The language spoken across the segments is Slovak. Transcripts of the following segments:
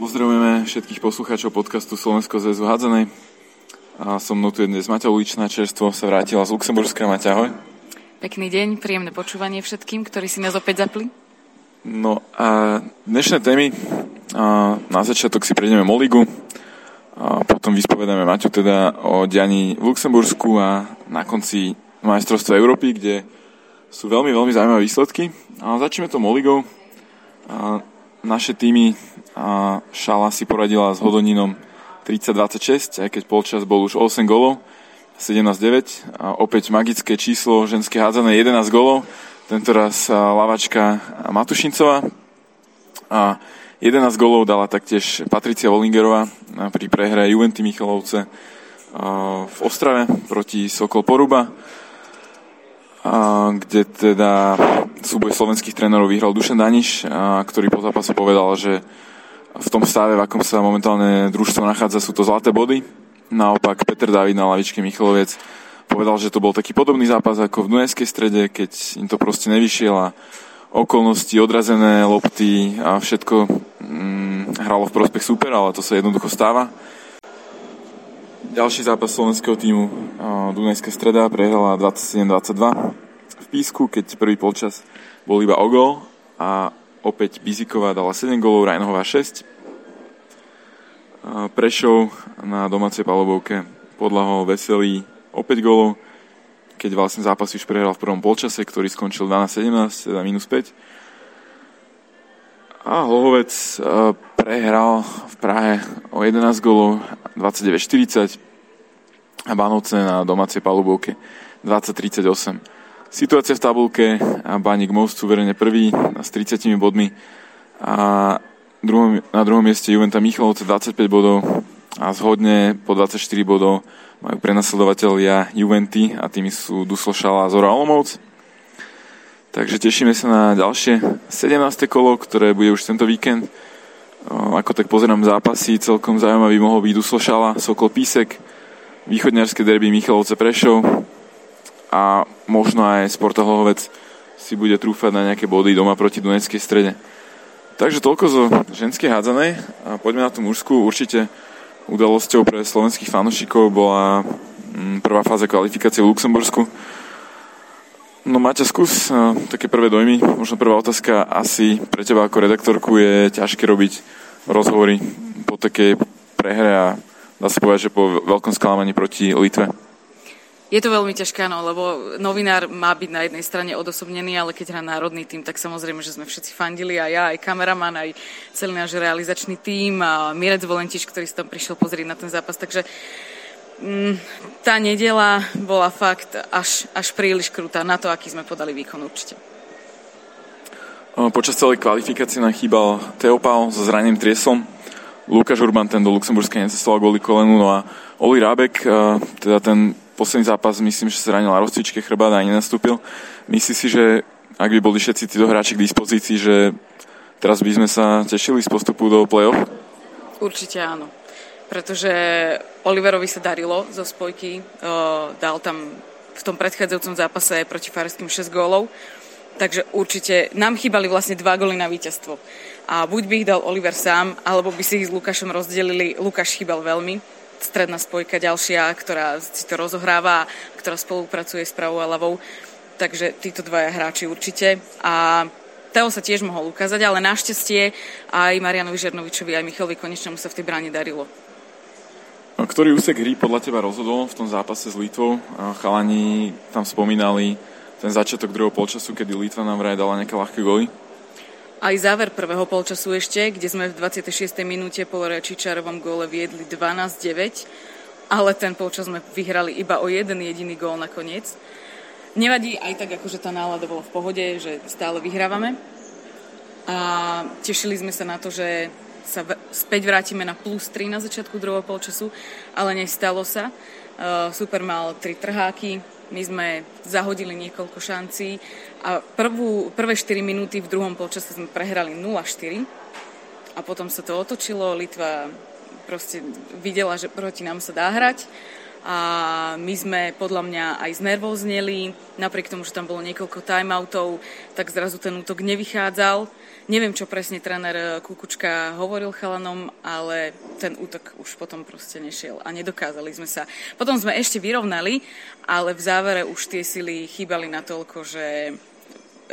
Pozdravujeme všetkých poslucháčov podcastu Slovensko zväzu hádzanej. A so mnou tu je dnes Maťa Uličná, čerstvo sa vrátila z Luxemburska. Maťa, ahoj. Pekný deň, príjemné počúvanie všetkým, ktorí si nás opäť zapli. No a dnešné témy, a na začiatok si prejdeme Moligu, a potom vyspovedáme Maťu teda o dianí v Luxembursku a na konci majstrovstva Európy, kde sú veľmi, veľmi zaujímavé výsledky. A začneme to Moligou. A naše týmy a Šala si poradila s Hodoninom 30-26, aj keď polčas bol už 8 golov, 17-9 a opäť magické číslo ženské hádzané 11 golov, tento raz lavačka Matušincová. A 11 golov dala taktiež Patricia Volingerová pri prehre Juventy Michalovce v Ostrave proti Sokol Poruba. Kde teda súboj slovenských trénerov vyhral Dušan Daniš, ktorý po zápasu povedal, že v tom stave, v akom sa momentálne družstvo nachádza, sú to zlaté body. Naopak Peter David na lavičke Michalovec povedal, že to bol taký podobný zápas ako v Dunajskej strede, keď im to proste nevyšiel a okolnosti, odrazené lopty a všetko mm, hralo v prospech super, ale to sa jednoducho stáva. Ďalší zápas slovenského týmu Dunajská streda prehrala 27-22 v písku, keď prvý polčas bol iba o gol a opäť Biziková dala 7 gólov, Rajnohová 6. Prešov na domácej palobovke podľahol Veselý opäť gólov, keď vlastne zápas už prehral v prvom polčase, ktorý skončil 12-17, teda minus 5. A Hlohovec prehral v Prahe o 11 gólov, 29-40 a Banovce na domácej palubovke 20-38. Situácia v tabulke a Baník Most suverene prvý s 30 bodmi a druhom, na druhom mieste Juventa Michalovce 25 bodov a zhodne po 24 bodov majú prenasledovateľia Juventy a tými sú Duslošala a Zora Olomouc. Takže tešíme sa na ďalšie 17. kolo, ktoré bude už tento víkend. Ako tak pozerám zápasy, celkom zaujímavý mohol byť Duslošala, Sokol Písek, východňarské derby Michalovce Prešov, a možno aj Sportohlovec si bude trúfať na nejaké body doma proti Dunajskej strede. Takže toľko zo ženskej hádzanej a poďme na tú mužskú. Určite udalosťou pre slovenských fanúšikov bola mm, prvá fáza kvalifikácie v Luxembursku. No Maťa, skús také prvé dojmy. Možno prvá otázka asi pre teba ako redaktorku je ťažké robiť rozhovory po takej prehre a dá sa povedať, že po veľkom sklamaní proti Litve. Je to veľmi ťažké, no, lebo novinár má byť na jednej strane odosobnený, ale keď hrá národný tým, tak samozrejme, že sme všetci fandili, aj ja, aj kameraman, aj celý náš realizačný tým, a Mirec Volentič, ktorý sa tam prišiel pozrieť na ten zápas, takže mm, tá nedela bola fakt až, až príliš krutá na to, aký sme podali výkon určite. Počas celej kvalifikácie nám chýbal Teopal so zranením triesom. Lukáš Urban ten do Luxemburska necestoval kvôli kolenu, no a Oli Rábek, teda ten posledný zápas myslím, že sa ranil na rozcvičke chrbát a nenastúpil. Myslíš si, že ak by boli všetci títo hráči k dispozícii, že teraz by sme sa tešili z postupu do play-off? Určite áno. Pretože Oliverovi sa darilo zo spojky. dal tam v tom predchádzajúcom zápase proti Fareským 6 gólov. Takže určite nám chýbali vlastne dva góly na víťazstvo. A buď by ich dal Oliver sám, alebo by si ich s Lukášom rozdelili. Lukáš chýbal veľmi stredná spojka ďalšia, ktorá si to rozohráva, ktorá spolupracuje s pravou a ľavou. Takže títo dvaja hráči určite. A Teo sa tiež mohol ukázať, ale našťastie aj Marianovi Žernovičovi, aj Michalovi Konečnému sa v tej bráne darilo. Ktorý úsek hry podľa teba rozhodol v tom zápase s Litvou? Chalani tam spomínali ten začiatok druhého polčasu, kedy Litva nám vraj dala nejaké ľahké goly aj záver prvého polčasu ešte, kde sme v 26. minúte po Rečičarovom góle viedli 12-9, ale ten polčas sme vyhrali iba o jeden jediný gól nakoniec. Nevadí aj tak, akože tá nálada bola v pohode, že stále vyhrávame. A tešili sme sa na to, že sa späť vrátime na plus 3 na začiatku druhého polčasu, ale nestalo sa. Uh, super mal tri trháky, my sme zahodili niekoľko šancí a prvú, prvé 4 minúty v druhom polčase sme prehrali 0-4 a potom sa to otočilo. Litva proste videla, že proti nám sa dá hrať a my sme podľa mňa aj znervozneli, napriek tomu, že tam bolo niekoľko timeoutov, tak zrazu ten útok nevychádzal. Neviem, čo presne tréner Kukučka hovoril chalanom, ale ten útok už potom proste nešiel a nedokázali sme sa. Potom sme ešte vyrovnali, ale v závere už tie sily chýbali natoľko, že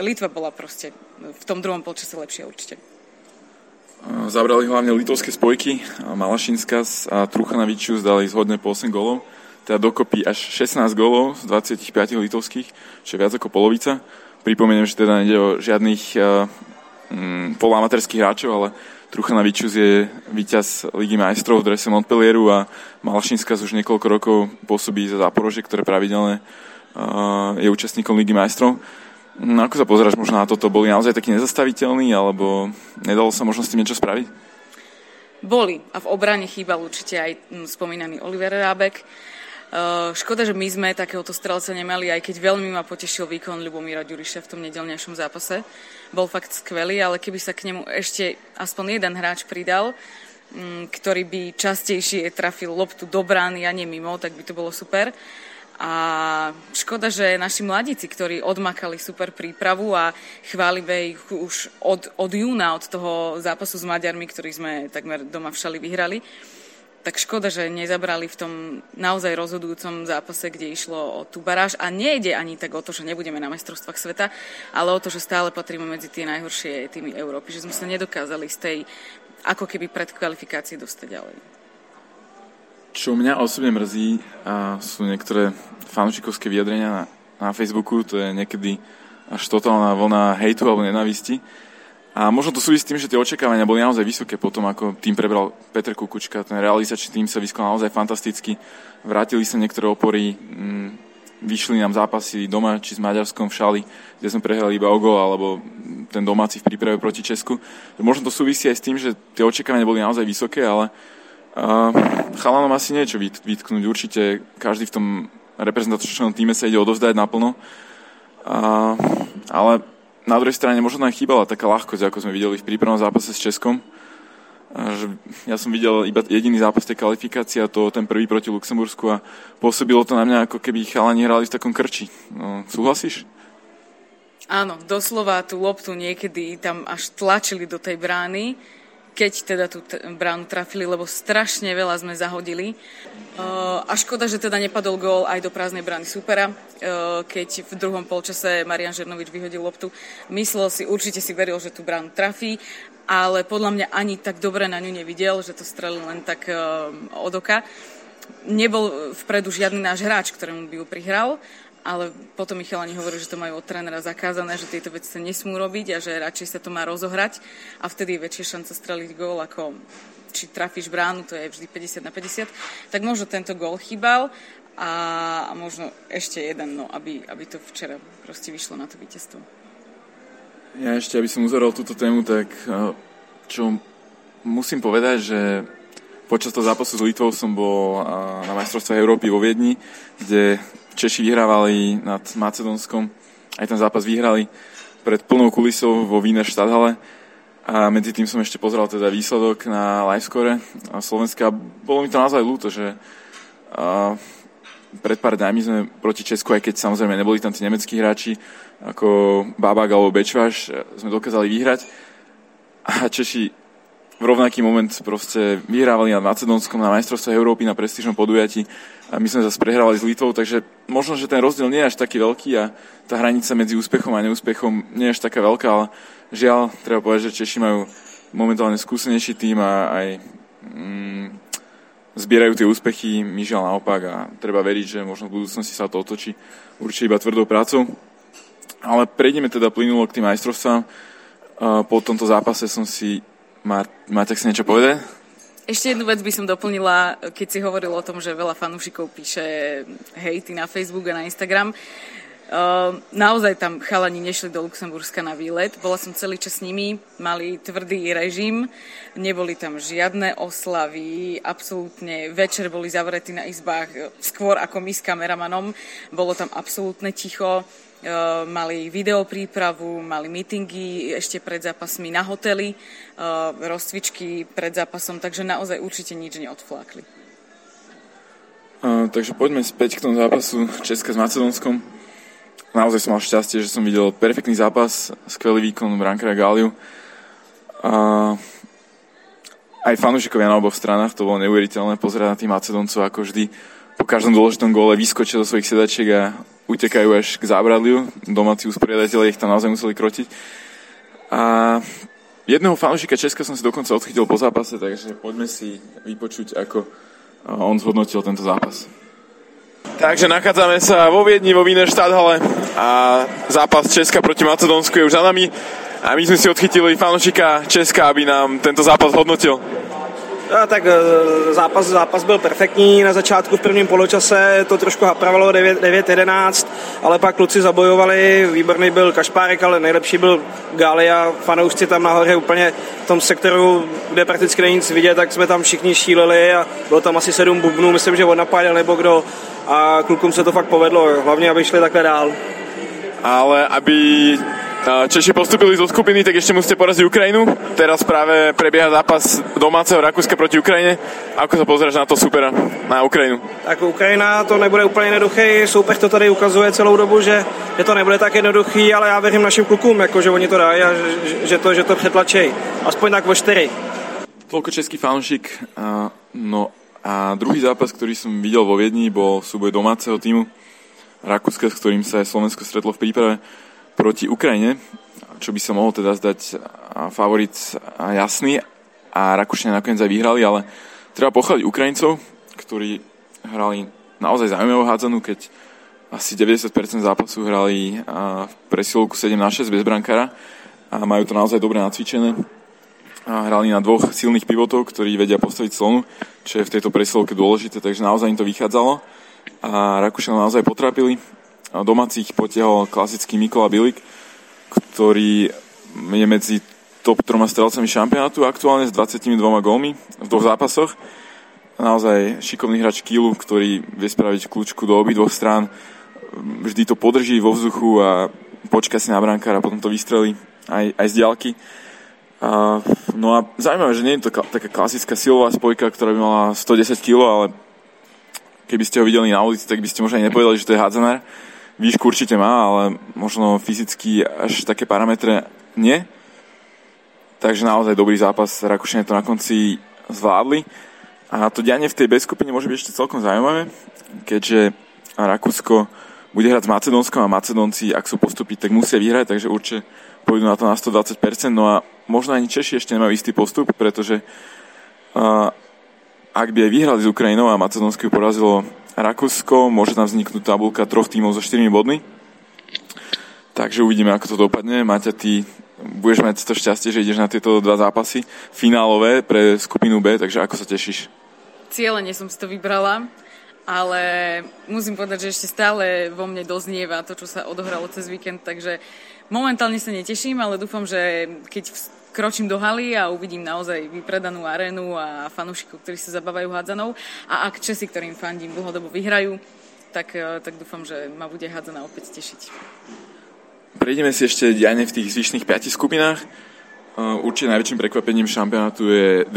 Litva bola proste v tom druhom polčase lepšia určite. Zabrali hlavne litovské spojky, Malašinskas a Truchanavičius dali zhodne po 8 golov teda dokopy až 16 golov z 25 litovských, čo je viac ako polovica. Pripomeniem, že teda nejde o žiadnych uh, um, hráčov, ale Truchanavičus je víťaz Ligy majstrov v drese Montpellieru a Malašinská už niekoľko rokov pôsobí za Záporože, ktoré pravidelne uh, je účastníkom Ligy majstrov. No ako sa pozeráš možno na toto? Boli naozaj takí nezastaviteľní, alebo nedalo sa možno s tým niečo spraviť? Boli a v obrane chýbal určite aj spomínaný Oliver Rábek. Eh, škoda, že my sme takéhoto strelca nemali, aj keď veľmi ma potešil výkon Ľubomíra Ďuriša v tom nedelnejšom zápase. Bol fakt skvelý, ale keby sa k nemu ešte aspoň jeden hráč pridal, mm, ktorý by častejšie trafil loptu do brány a nie mimo, tak by to bolo super. A škoda, že naši mladíci, ktorí odmakali super prípravu a chválime ich už od, od júna, od toho zápasu s Maďarmi, ktorý sme takmer doma všali vyhrali, tak škoda, že nezabrali v tom naozaj rozhodujúcom zápase, kde išlo o tú baráž. A nejde ani tak o to, že nebudeme na majstrovstvách sveta, ale o to, že stále patríme medzi tie najhoršie týmy Európy, že sme sa nedokázali z tej ako keby pred kvalifikácií dostať ďalej. Čo mňa osobne mrzí, sú niektoré fanúšikovské vyjadrenia na, na Facebooku, to je niekedy až totálna vlna hejtu alebo nenavisti. A možno to súvisí s tým, že tie očakávania boli naozaj vysoké potom, ako tým prebral Petr Kukučka. Ten realizačný tým sa vyskal naozaj fantasticky. Vrátili sa niektoré opory, mm, vyšli nám zápasy doma, či s Maďarskom v Šali, kde sme prehrali iba o gol, alebo ten domáci v príprave proti Česku. Možno to súvisí aj s tým, že tie očakávania boli naozaj vysoké, ale uh, chalanom asi niečo vytknúť. Určite každý v tom reprezentačnom týme sa ide odovzdať naplno. Uh, ale na druhej strane možno nám chýbala taká ľahkosť, ako sme videli v prípravnom zápase s Českom. Ja som videl iba jediný zápas tej kvalifikácie a to ten prvý proti Luxembursku a pôsobilo to na mňa ako keby chalani hrali v takom krči. No, súhlasíš? Áno, doslova tú loptu niekedy tam až tlačili do tej brány keď teda tú bránu trafili, lebo strašne veľa sme zahodili. Uh, a škoda, že teda nepadol gól aj do prázdnej brány supera, uh, keď v druhom polčase Marian Žernovič vyhodil loptu. Myslel si, určite si veril, že tú bránu trafí, ale podľa mňa ani tak dobre na ňu nevidel, že to strelil len tak uh, od oka. Nebol vpredu žiadny náš hráč, ktorému by ju prihral ale potom Michalani hovorí, že to majú od trénera zakázané, že tieto veci sa nesmú robiť a že radšej sa to má rozohrať a vtedy je väčšia šanca streliť gól ako či trafíš bránu, to je vždy 50 na 50, tak možno tento gól chýbal a, a možno ešte jeden, no, aby, aby to včera proste vyšlo na to víťazstvo. Ja ešte, aby som uzoral túto tému, tak eh, čo musím povedať, že počas toho zápasu s Litvou som bol eh, na majstrovstve Európy vo Viedni, kde Češi vyhrávali nad Macedónskom, aj ten zápas vyhrali pred plnou kulisou vo Wiener Stadhale a medzi tým som ešte pozeral teda výsledok na livescore Slovenska. Bolo mi to naozaj ľúto, že pred pár dňami sme proti Česku, aj keď samozrejme neboli tam tí nemeckí hráči ako Babák alebo Bečvaš, sme dokázali vyhrať a Češi v rovnaký moment proste vyhrávali nad Macedónskom na majstrovstve Európy na prestížnom podujatí a my sme zase prehrávali s Litvou, takže možno, že ten rozdiel nie je až taký veľký a tá hranica medzi úspechom a neúspechom nie je až taká veľká, ale žiaľ, treba povedať, že Češi majú momentálne skúsenejší tým a aj mm, zbierajú tie úspechy, my žiaľ naopak a treba veriť, že možno v budúcnosti sa to otočí určite iba tvrdou prácou. Ale prejdeme teda plynulo k tým majstrovstvám. Po tomto zápase som si má, máte si niečo povedať? Ešte jednu vec by som doplnila, keď si hovoril o tom, že veľa fanúšikov píše hejty na Facebook a na Instagram. Uh, naozaj tam chalani nešli do Luxemburska na výlet. Bola som celý čas s nimi, mali tvrdý režim, neboli tam žiadne oslavy, absolútne večer boli zavretí na izbách skôr ako my s kameramanom. Bolo tam absolútne ticho mali videoprípravu, mali meetingy ešte pred zápasmi na hoteli, e, rozcvičky pred zápasom, takže naozaj určite nič neodflákli. Uh, takže poďme späť k tomu zápasu Česka s Macedónskom. Naozaj som mal šťastie, že som videl perfektný zápas, skvelý výkon brankára Gáliu. Uh, aj fanúšikovia na oboch stranách, to bolo neuveriteľné pozerať na tých Macedóncov, ako vždy po každom dôležitom góle vyskočia do svojich sedačiek a utekajú až k zábradliu. Domáci usporiadateľe ich tam naozaj museli krotiť. A jedného fanúšika Česka som si dokonca odchytil po zápase, takže poďme si vypočuť, ako on zhodnotil tento zápas. Takže nachádzame sa vo Viedni, vo Wiener Stadhale a zápas Česka proti Macedónsku je už za nami a my sme si odchytili fanúšika Česka, aby nám tento zápas hodnotil. A tak e, zápas, zápas byl perfektní, na začátku v prvním poločase to trošku hapravalo 9-11, ale pak kluci zabojovali, výborný byl Kašpárek, ale nejlepší byl Galia, fanoušci tam nahoře úplně v tom sektoru, kde prakticky není nic vidět, tak jsme tam všichni šíleli a bylo tam asi sedm bubnů, myslím, že on napádal nebo kdo a klukům se to fakt povedlo, hlavně aby šli takhle dál. Ale aby Češi postupili zo skupiny, tak ešte musíte poraziť Ukrajinu. Teraz práve prebieha zápas domáceho Rakúska proti Ukrajine. Ako sa pozráš na to supera, na Ukrajinu? Tak Ukrajina to nebude úplně jednoduchý. Soupeř to tady ukazuje celou dobu, že, že to nebude tak jednoduchý, ale já věřím našim klukům, jako, že oni to dají a že, že to, že to přetlačí. Aspoň tak vo 4. Toľko český fanúšik. No a druhý zápas, ktorý som videl vo Viedni, bol súboj domáceho týmu Rakúska, s ktorým sa Slovensko stretlo v príprave proti Ukrajine, čo by sa mohol teda zdať favorit jasný. A Rakúšania nakoniec aj vyhrali, ale treba pochváliť Ukrajincov, ktorí hrali naozaj zaujímavú hádzanú, keď asi 90% zápasu hrali v presilovku 7 na 6 bez brankára a majú to naozaj dobre nacvičené. A hrali na dvoch silných pivotov, ktorí vedia postaviť slonu, čo je v tejto presilovke dôležité, takže naozaj im to vychádzalo. A Rakúšania naozaj potrapili domácich potiahol klasický Mikola Bilik, ktorý je medzi top troma strelcami šampionátu aktuálne s 22 gólmi v dvoch zápasoch. Naozaj šikovný hráč Kilu, ktorý vie spraviť kľúčku do obidvoch strán. Vždy to podrží vo vzduchu a počka si na brankára potom to vystrelí aj, aj z diálky. A, no a zaujímavé, že nie je to taká klasická silová spojka, ktorá by mala 110 kg, ale keby ste ho videli na ulici, tak by ste možno aj nepovedali, že to je hádzanár výšku určite má, ale možno fyzicky až také parametre nie. Takže naozaj dobrý zápas, Rakúšania to na konci zvládli. A to dianie v tej B skupine môže byť ešte celkom zaujímavé, keďže Rakúsko bude hrať s Macedónskom a Macedónci, ak sú postupiť, tak musia vyhrať, takže určite pôjdu na to na 120%. No a možno ani Češi ešte nemajú istý postup, pretože uh, ak by aj vyhrali s Ukrajinou a Macedónsko porazilo Rakúsko, môže tam vzniknúť tabulka troch tímov so 4 bodmi. Takže uvidíme, ako to dopadne. Maťa, ty budeš mať to šťastie, že ideš na tieto dva zápasy finálové pre skupinu B, takže ako sa tešíš? Cieľene som si to vybrala, ale musím povedať, že ešte stále vo mne doznieva to, čo sa odohralo cez víkend, takže momentálne sa neteším, ale dúfam, že keď kročím do haly a uvidím naozaj vypredanú arénu a fanúšikov, ktorí sa zabávajú hádzanou. A ak Česi, ktorým fandím, dlhodobo vyhrajú, tak, e, tak dúfam, že ma bude hádzaná opäť tešiť. Prejdeme si ešte diane v tých zvyšných piatich skupinách. E, určite najväčším prekvapením šampionátu je D,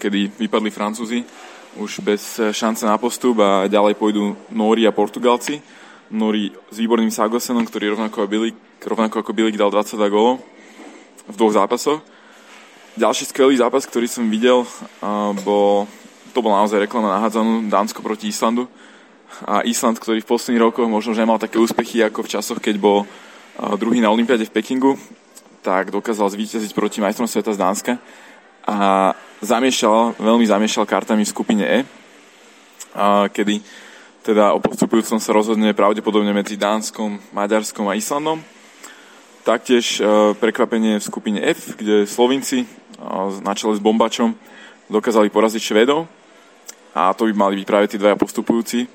kedy vypadli Francúzi už bez šance na postup a ďalej pôjdu Nóri a Portugalci. Nóri s výborným Sagosenom, ktorý rovnako ako Bilik, rovnako ako Bilik dal 22 gólov v dvoch zápasoch. Ďalší skvelý zápas, ktorý som videl, bol, to bol naozaj reklama na hádzanú Dánsko proti Islandu. A Island, ktorý v posledných rokoch možno že nemal také úspechy ako v časoch, keď bol druhý na Olympiade v Pekingu, tak dokázal zvíťaziť proti majstrom sveta z Dánska a zamiešal, veľmi zamiešal kartami v skupine E, kedy teda o postupujúcom sa rozhodne pravdepodobne medzi Dánskom, Maďarskom a Islandom. Taktiež prekvapenie v skupine F, kde Slovinci na čele s Bombačom dokázali poraziť Švedov a to by mali byť práve tí dvaja postupujúci.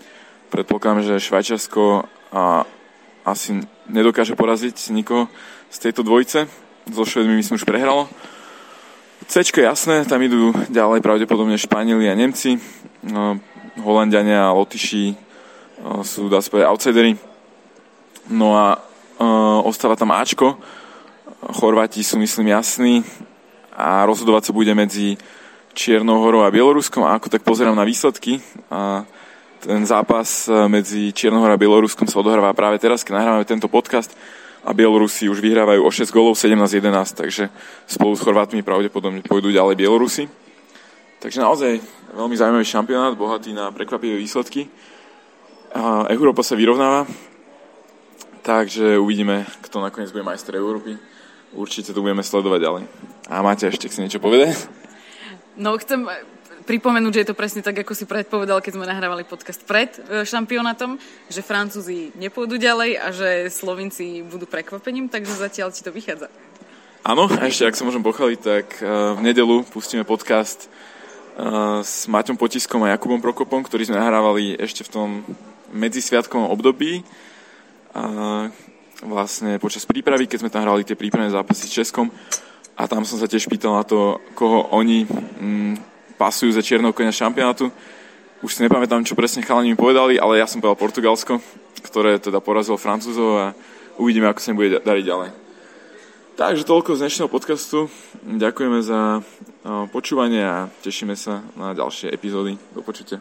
Predpokladám, že Švajčiarsko a asi nedokáže poraziť nikoho z tejto dvojice. So Švedmi myslím už prehralo. C je jasné, tam idú ďalej pravdepodobne Španieli a Nemci. No, Holandiania a Lotyši sú, dá sa povedať, outsidery. No a uh, ostáva tam Ačko. Chorváti sú, myslím, jasní a rozhodovať sa bude medzi Čiernou horou a Bieloruskom a ako tak pozerám na výsledky a ten zápas medzi Čiernohora a Bieloruskom sa odohráva práve teraz, keď nahrávame tento podcast a Bielorusi už vyhrávajú o 6 golov 17-11, takže spolu s Chorvátmi pravdepodobne pôjdu ďalej Bielorusi. Takže naozaj veľmi zaujímavý šampionát, bohatý na prekvapivé výsledky. A Európa sa vyrovnáva, takže uvidíme, kto nakoniec bude majster Európy. Určite to budeme sledovať ďalej. A máte ešte, chci niečo povedať? No, chcem pripomenúť, že je to presne tak, ako si predpovedal, keď sme nahrávali podcast pred e, šampionátom, že Francúzi nepôjdu ďalej a že Slovinci budú prekvapením, takže zatiaľ ti to vychádza. Áno, a ešte ak sa môžem pochváliť, tak e, v nedelu pustíme podcast s Maťom Potiskom a Jakubom Prokopom, ktorý sme nahrávali ešte v tom medzisviatkovom období. Vlastne počas prípravy, keď sme tam hrali tie prípravné zápasy s Českom, a tam som sa tiež pýtal na to, koho oni mm, pasujú za čierneho konia šampionátu. Už si nepamätám, čo presne chalani mi povedali, ale ja som povedal Portugalsko, ktoré teda porazilo Francúzov a uvidíme, ako sa im bude dariť ďalej. Takže toľko z dnešného podcastu. Ďakujeme za počúvanie a tešíme sa na ďalšie epizódy. Do počutia.